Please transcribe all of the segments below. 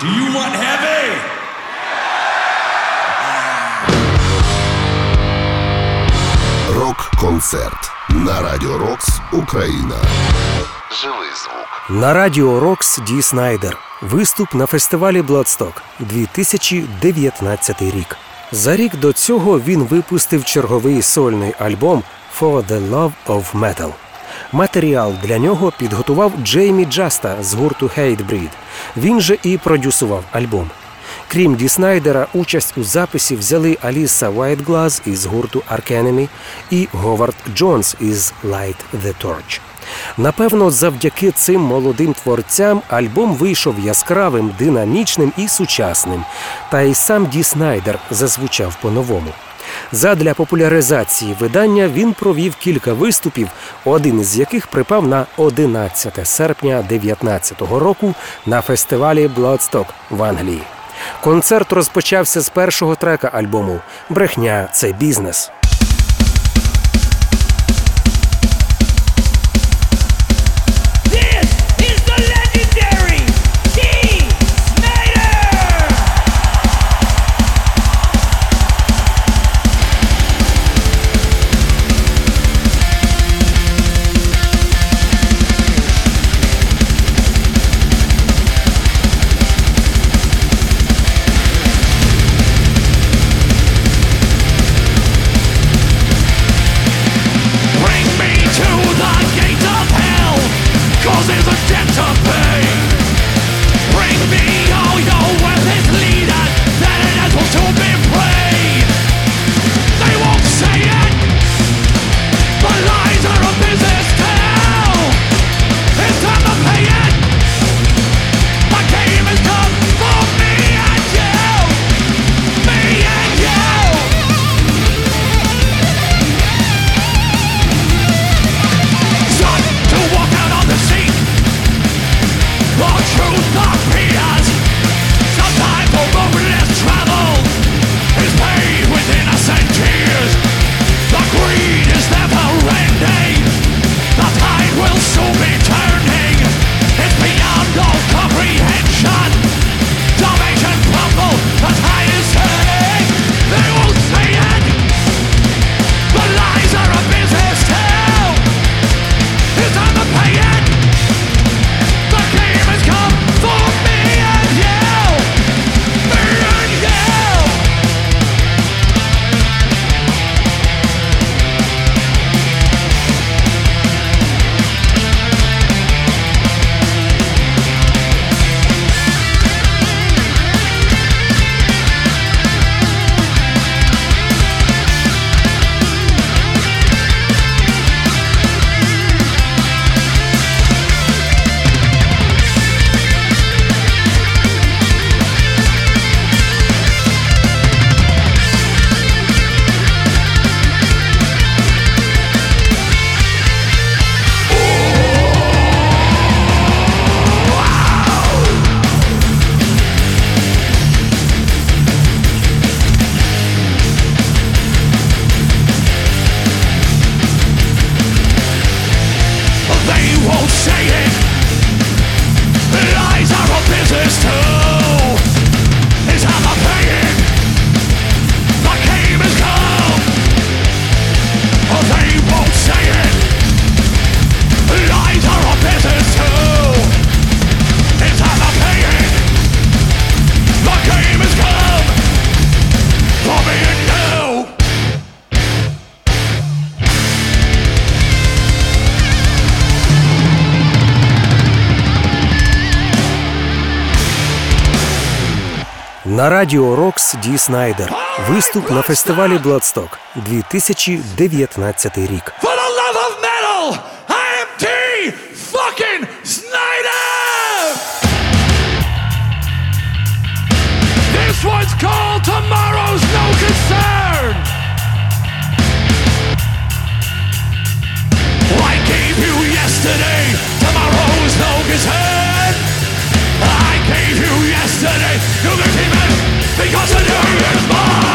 Do you want heavy? Рок-концерт на Радіо Рокс Україна. Живий звук. На радіо Рокс Ді Снайдер. Виступ на фестивалі Бладсток 2019 рік. За рік до цього він випустив черговий сольний альбом For the Love of Metal. Матеріал для нього підготував Джеймі Джаста з гурту Hatebreed. Він же і продюсував альбом. Крім Ді Снайдера, участь у записі взяли Аліса Вайтглаз із гурту Enemy і Говард Джонс із Light the Torch. Напевно, завдяки цим молодим творцям альбом вийшов яскравим, динамічним і сучасним. Та й сам Ді Снайдер зазвучав по-новому. Задля популяризації видання він провів кілька виступів, один із яких припав на 11 серпня 2019 року на фестивалі Bloodstock в Англії. Концерт розпочався з першого трека альбому Брехня це бізнес. Радіо Рокс Ді Снайдер. Виступ на фестивалі Бладсток 2019 рік. This one's called Tomorrow's No Concern! I gave you yesterday, tomorrow's no concern! I gave you yesterday, you can keep Because the day is mine.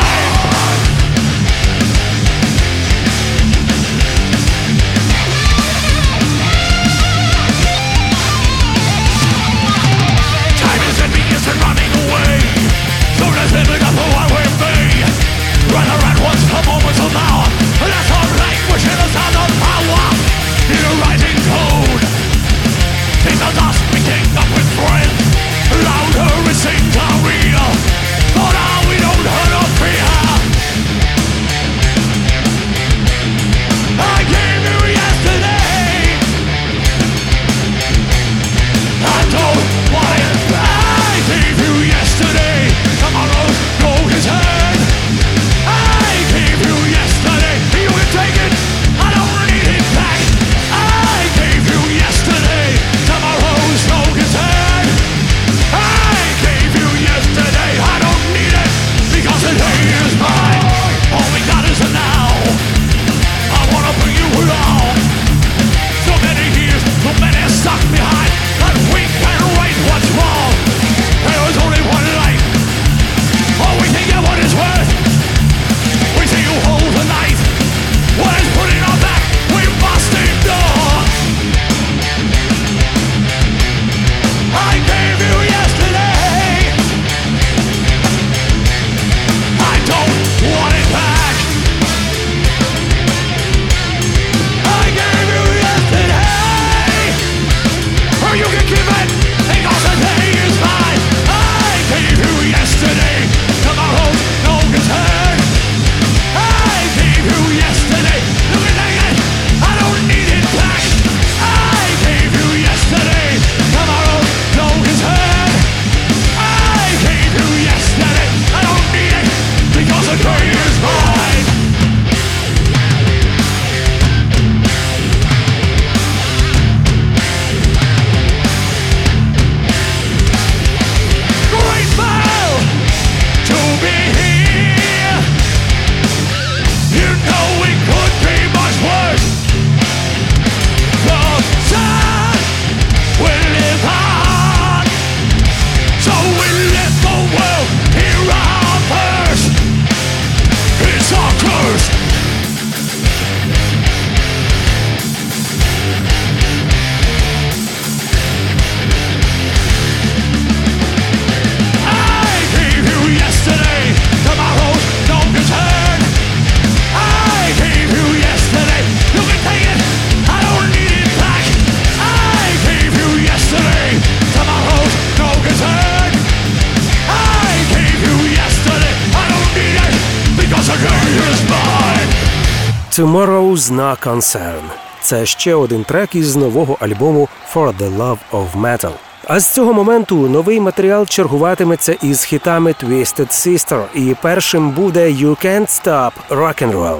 Tomorrow's Not Concern. Це ще один трек із нового альбому For the Love of Metal. А з цього моменту новий матеріал чергуватиметься із хітами Twisted Sister, і першим буде You Can't Stop Rock'n'Roll.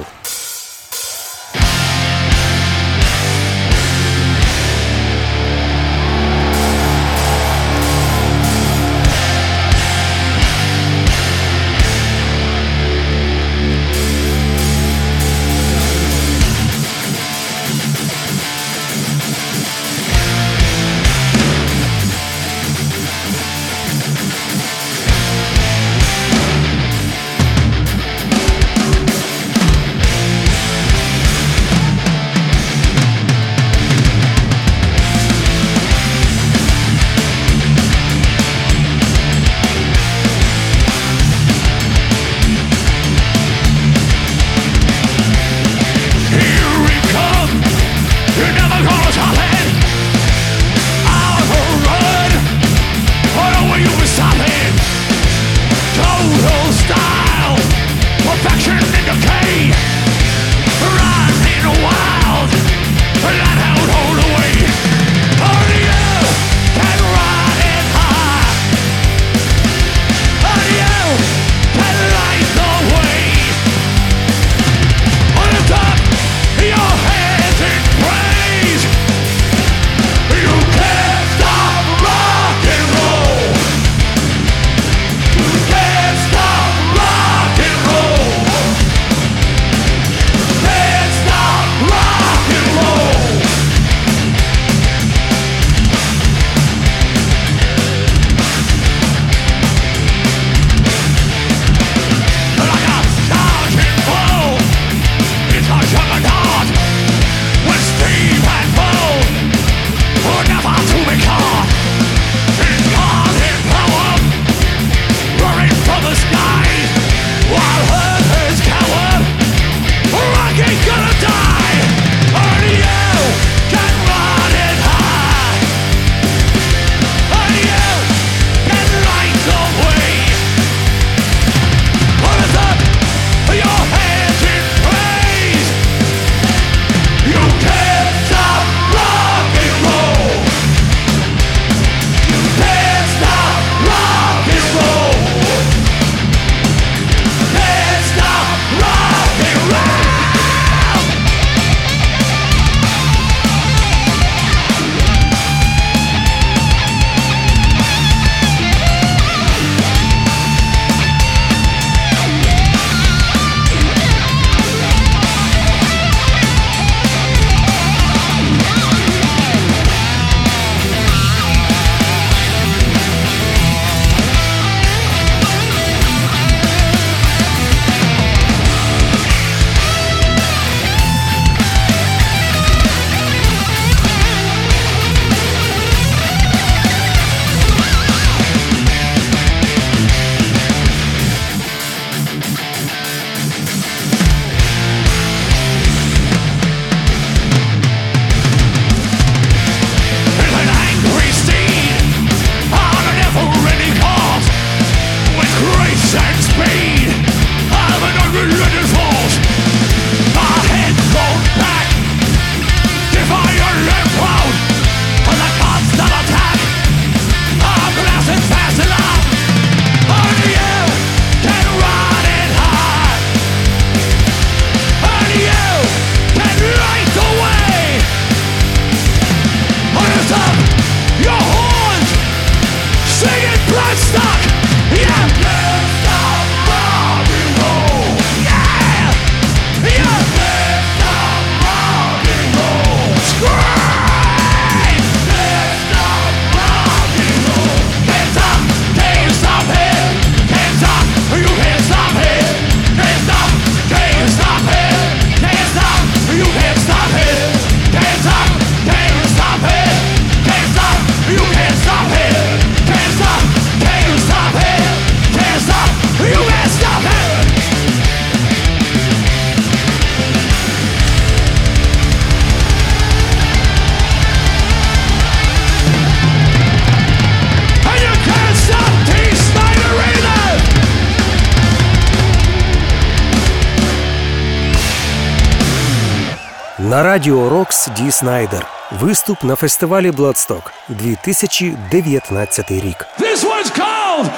Радіо Рокс Ді Снайдер. Виступ на фестивалі Бладсток 2019 рік. This one's called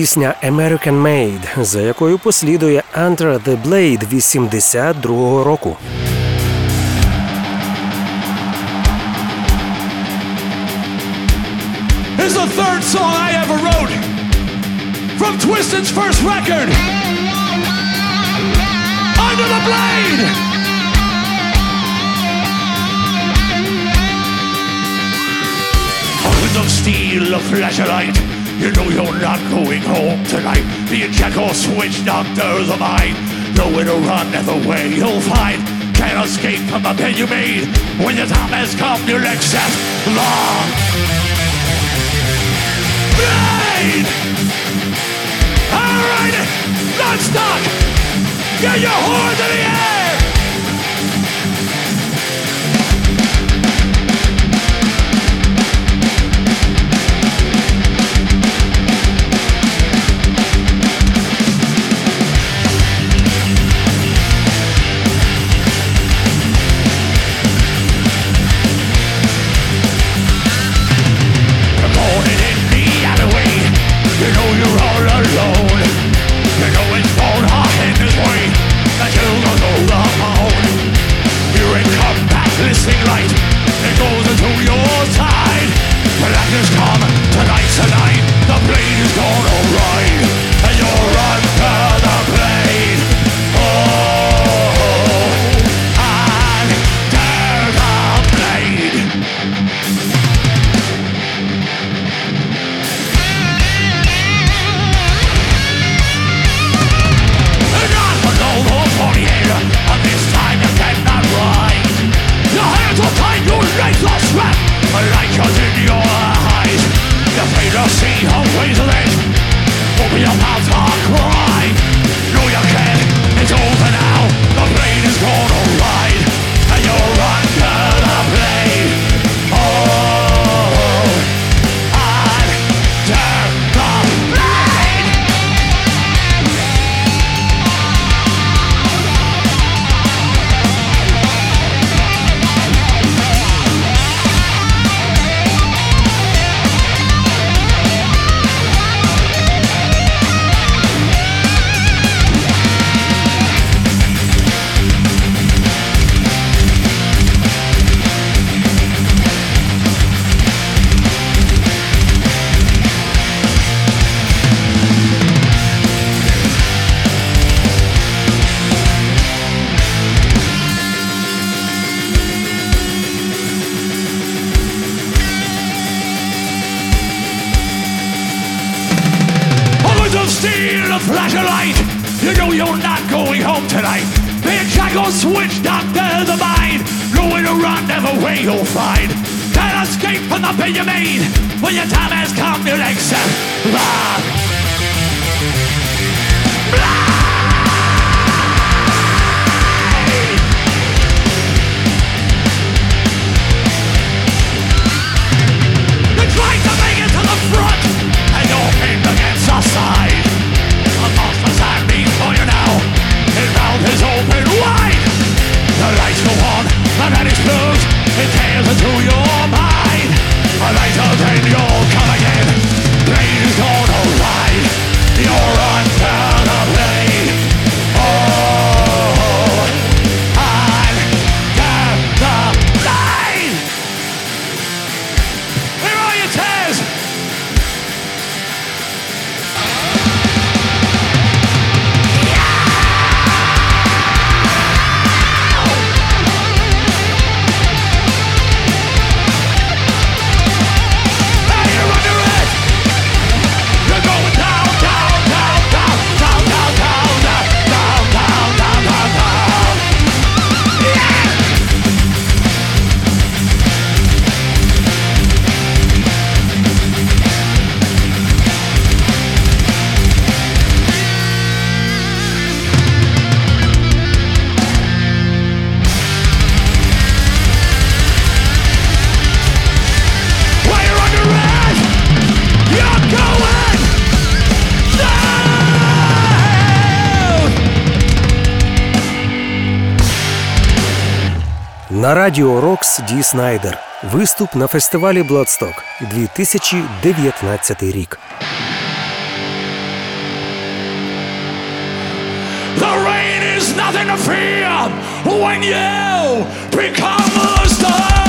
пісня «American Made», за якою послідує «Under the Blade» 82-го року. It's the third song I ever wrote from Twisted's first record. Under the Blade! of steel, a flashlight You know you're not going home tonight. The jackal switch doctors of mine. Nowhere to run, never way you'll find. Can't escape from the pen you made. When your time has come, you'll accept long. Pain! Alright, non-stop! Get your horns in the air! When your time has come, you'll accept the the our side. Monster's you now. His mouth is open wide. The lights go on, and then explodes. It tears into your. ないと天領から На радіо Рокс Ді Снайдер. Виступ на фестивалі Бладсток 2019 рік. The rain is nothing to fear when you become a star.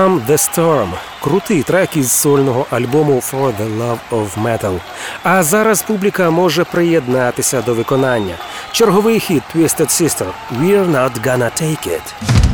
Become the Storm крутий трек із сольного альбому For the Love of Metal. А зараз публіка може приєднатися до виконання. Черговий хіт Twisted Sister We're Not Gonna Take It.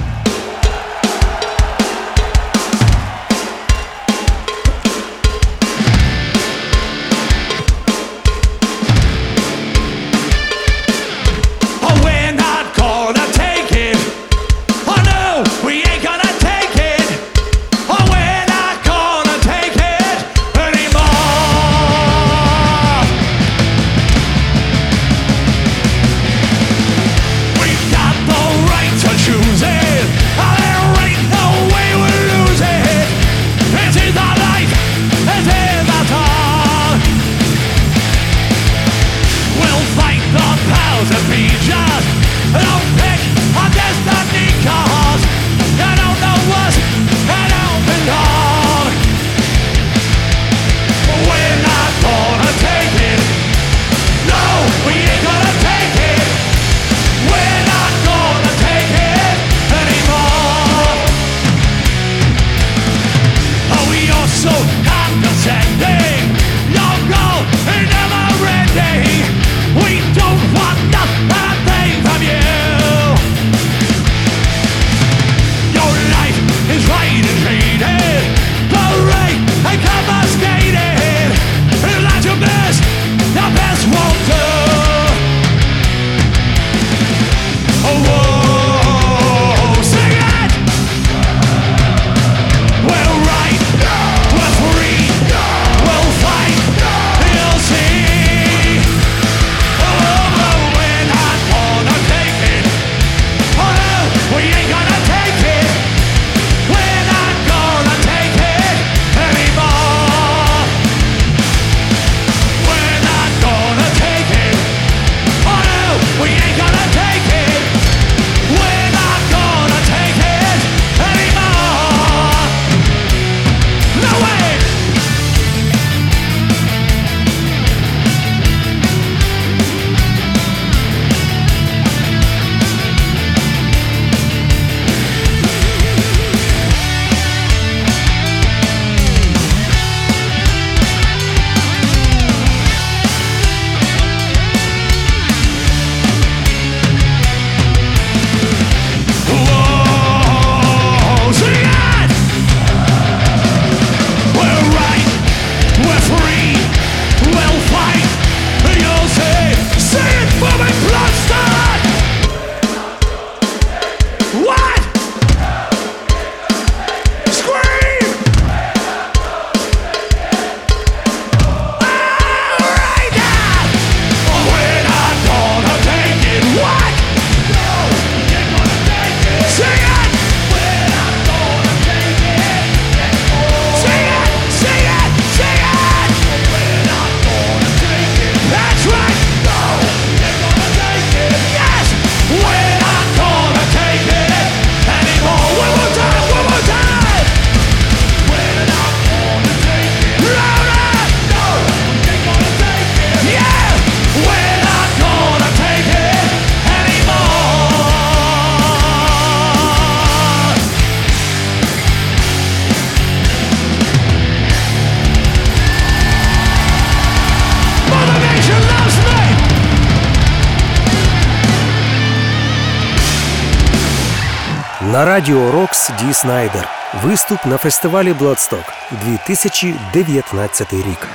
На радіо Рокс Ді Снайдер. Виступ на фестивалі Бладсток 2019 рік.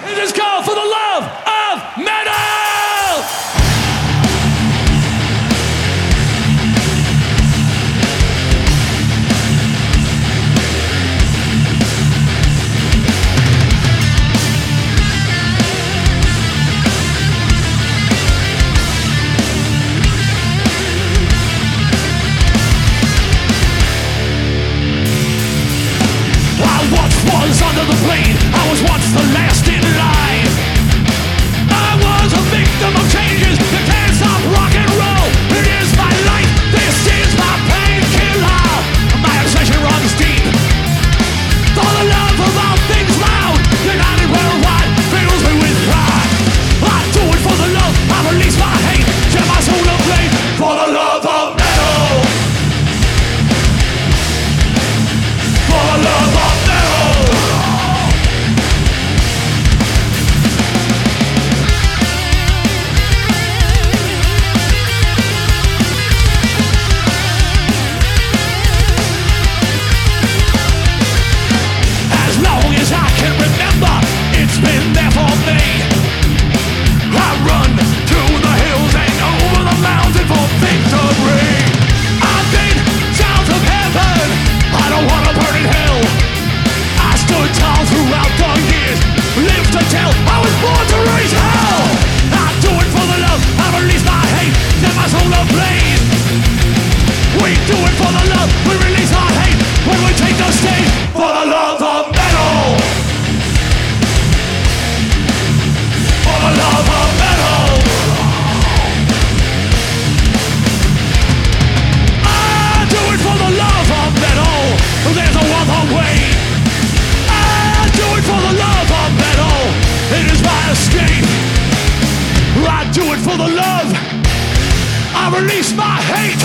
release my hate.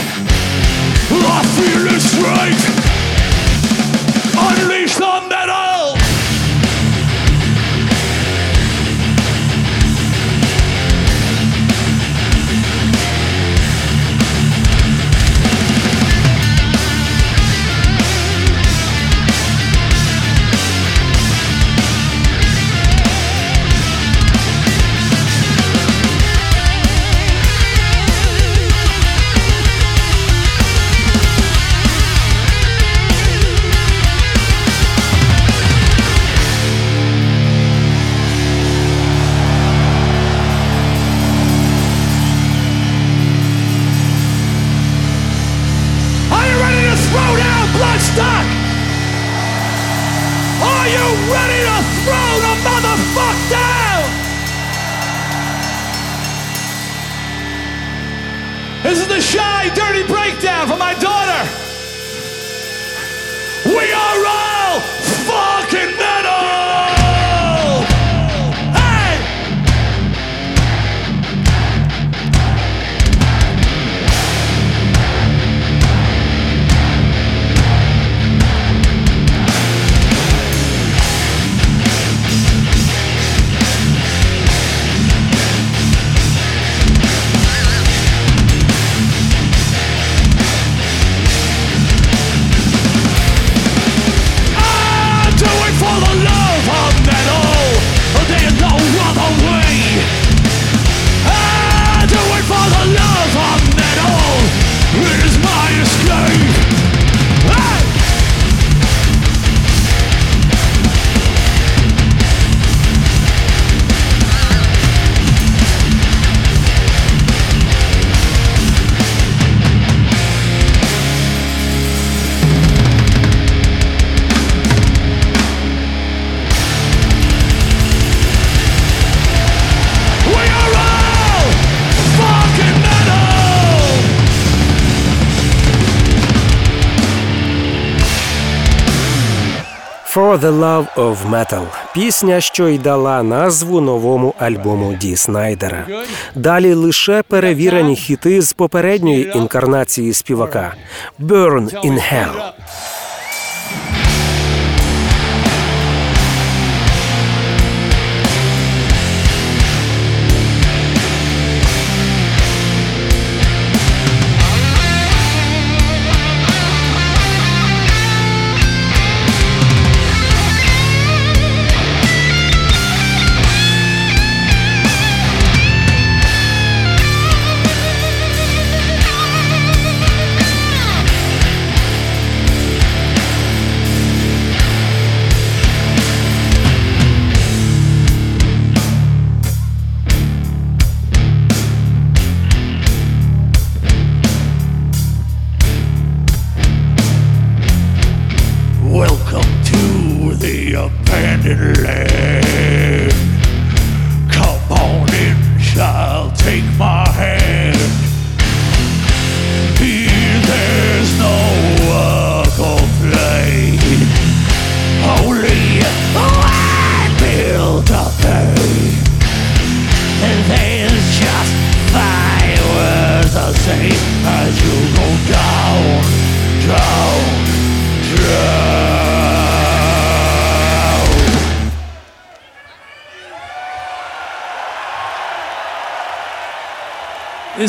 I feel it's right. For the Love of Metal пісня, що й дала назву новому альбому Ді Снайдера. Далі лише перевірені хіти з попередньої інкарнації співака «Burn in Hell».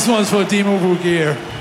one's for Demo Gear.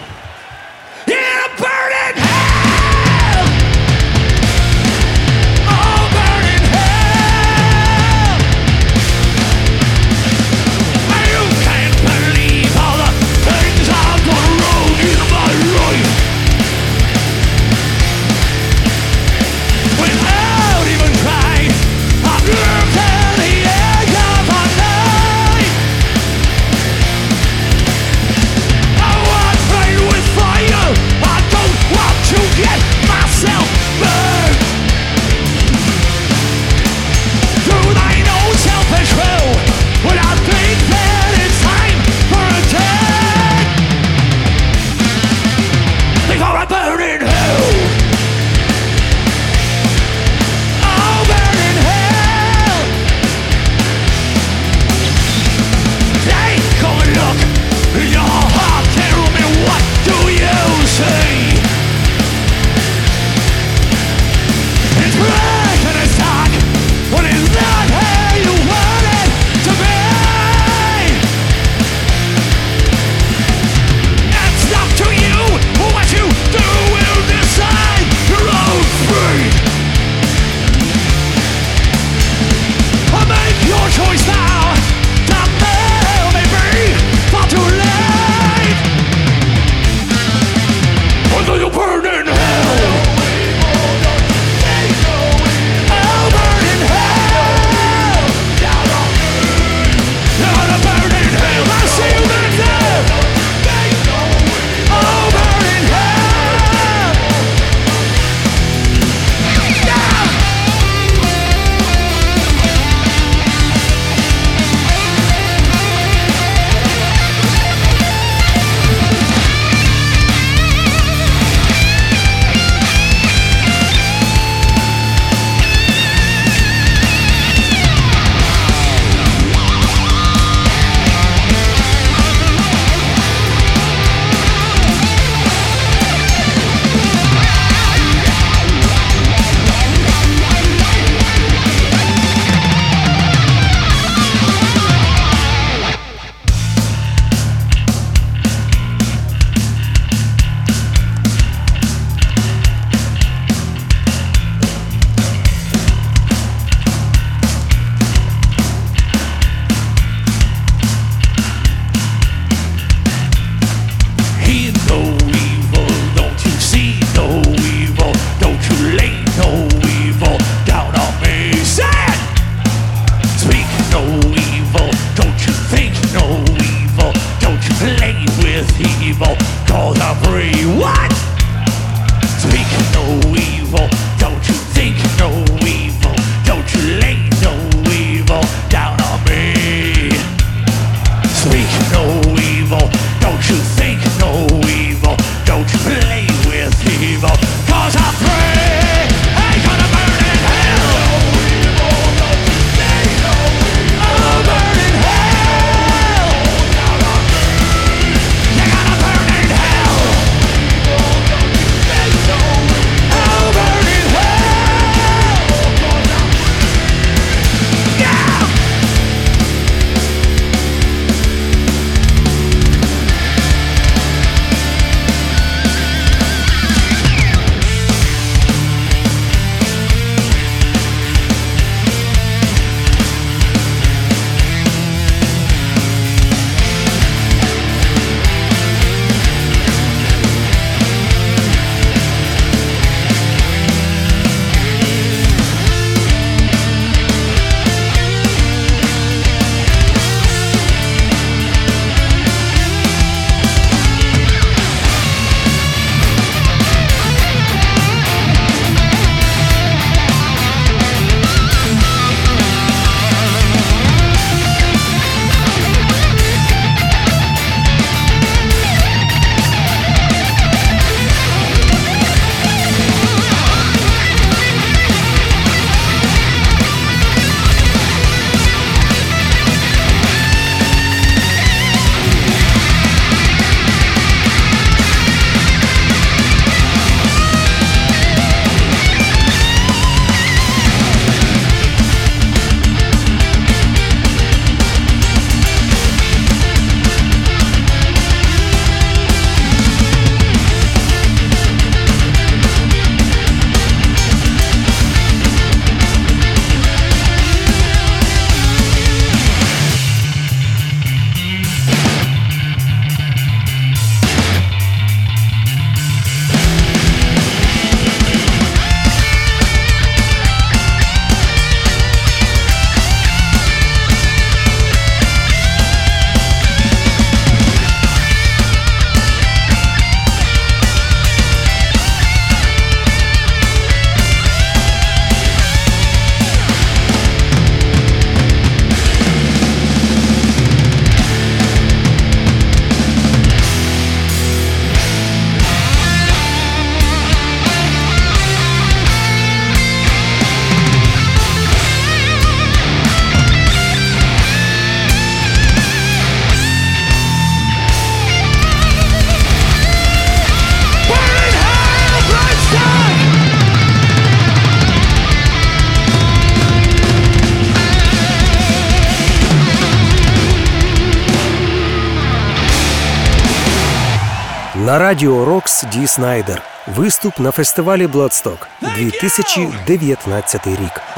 Радіо Рокс Ді Снайдер. Виступ на фестивалі Бладсток 2019 рік.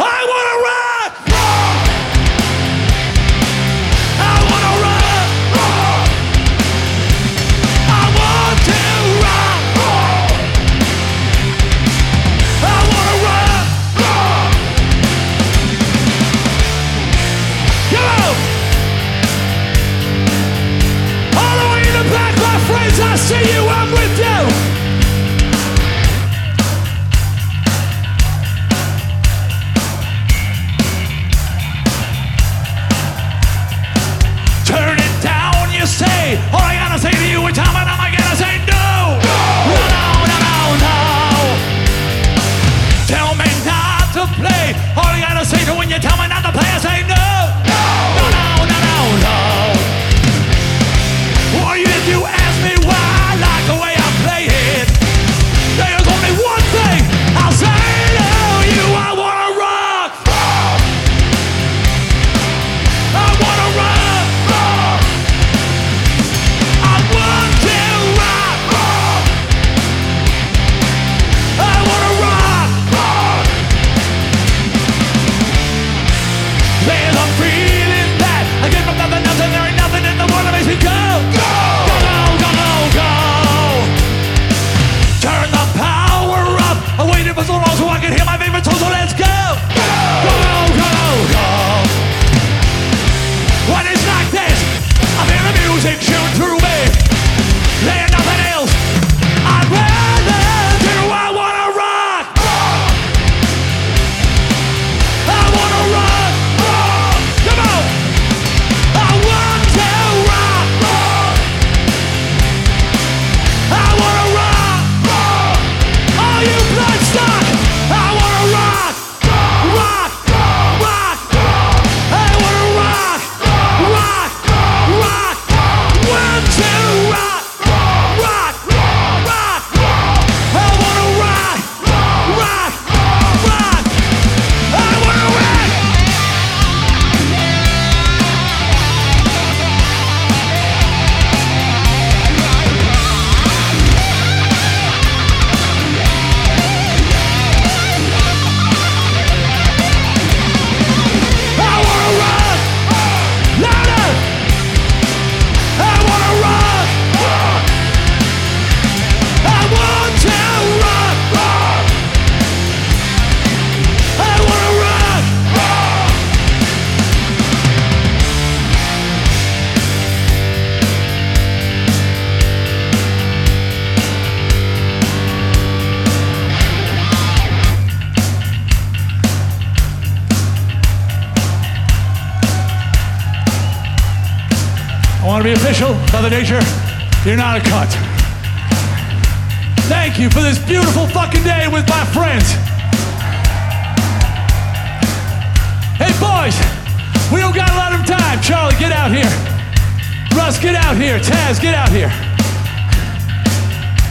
Russ, get out here. Taz, get out here.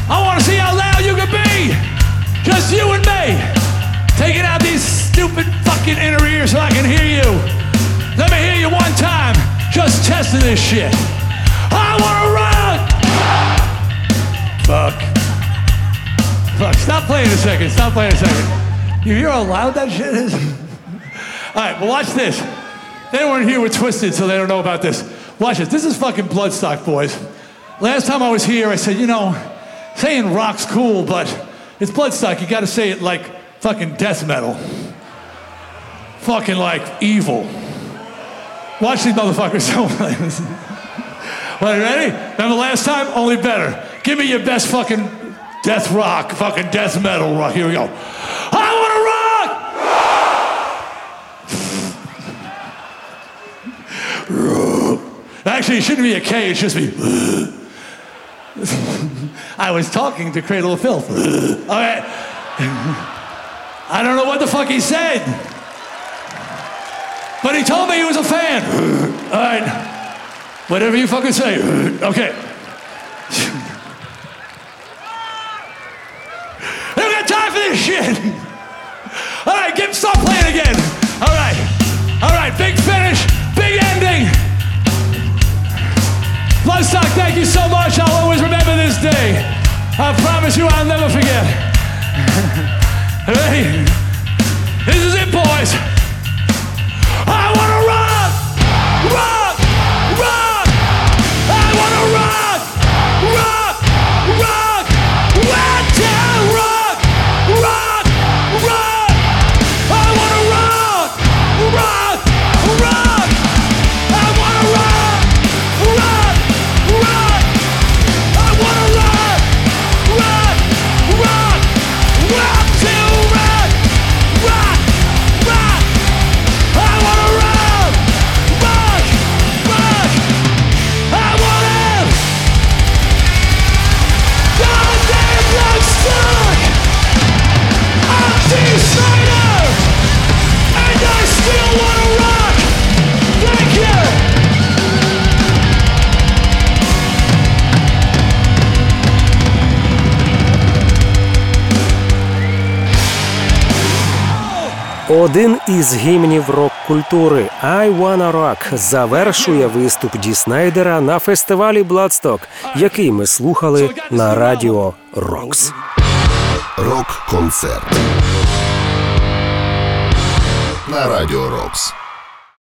I want to see how loud you can be. Just you and me. Taking out these stupid fucking inner ears so I can hear you. Let me hear you one time. Just testing this shit. I wanna run! Fuck. Fuck, stop playing a second, stop playing a second. You hear how loud that shit is? All right, but watch this. They weren't here with Twisted, so they don't know about this. Watch this. This is fucking Bloodstock, boys. Last time I was here, I said, you know, saying rock's cool, but it's Bloodstock. You gotta say it like fucking death metal. Fucking like evil. Watch these motherfuckers. Oh well, you ready? Remember last time? Only better. Give me your best fucking death rock, fucking death metal rock. Here we go. I want to rock! Actually, it shouldn't be a K, it should be. I was talking to Cradle of Filth. Okay. I don't know what the fuck he said. But he told me he was a fan. All right. Whatever you fucking say. Okay. I don't got time for this shit. All right, get stop playing again. All right. Bloodstock, thank you so much. I'll always remember this day. I promise you I'll never forget. Ready? This is it, boys. Один із гімнів рок-культури «I Wanna Rock» завершує виступ Ді Снайдера на фестивалі Бладсток, який ми слухали на радіо Рокс. Рок-концерт. На Радіо Рокс.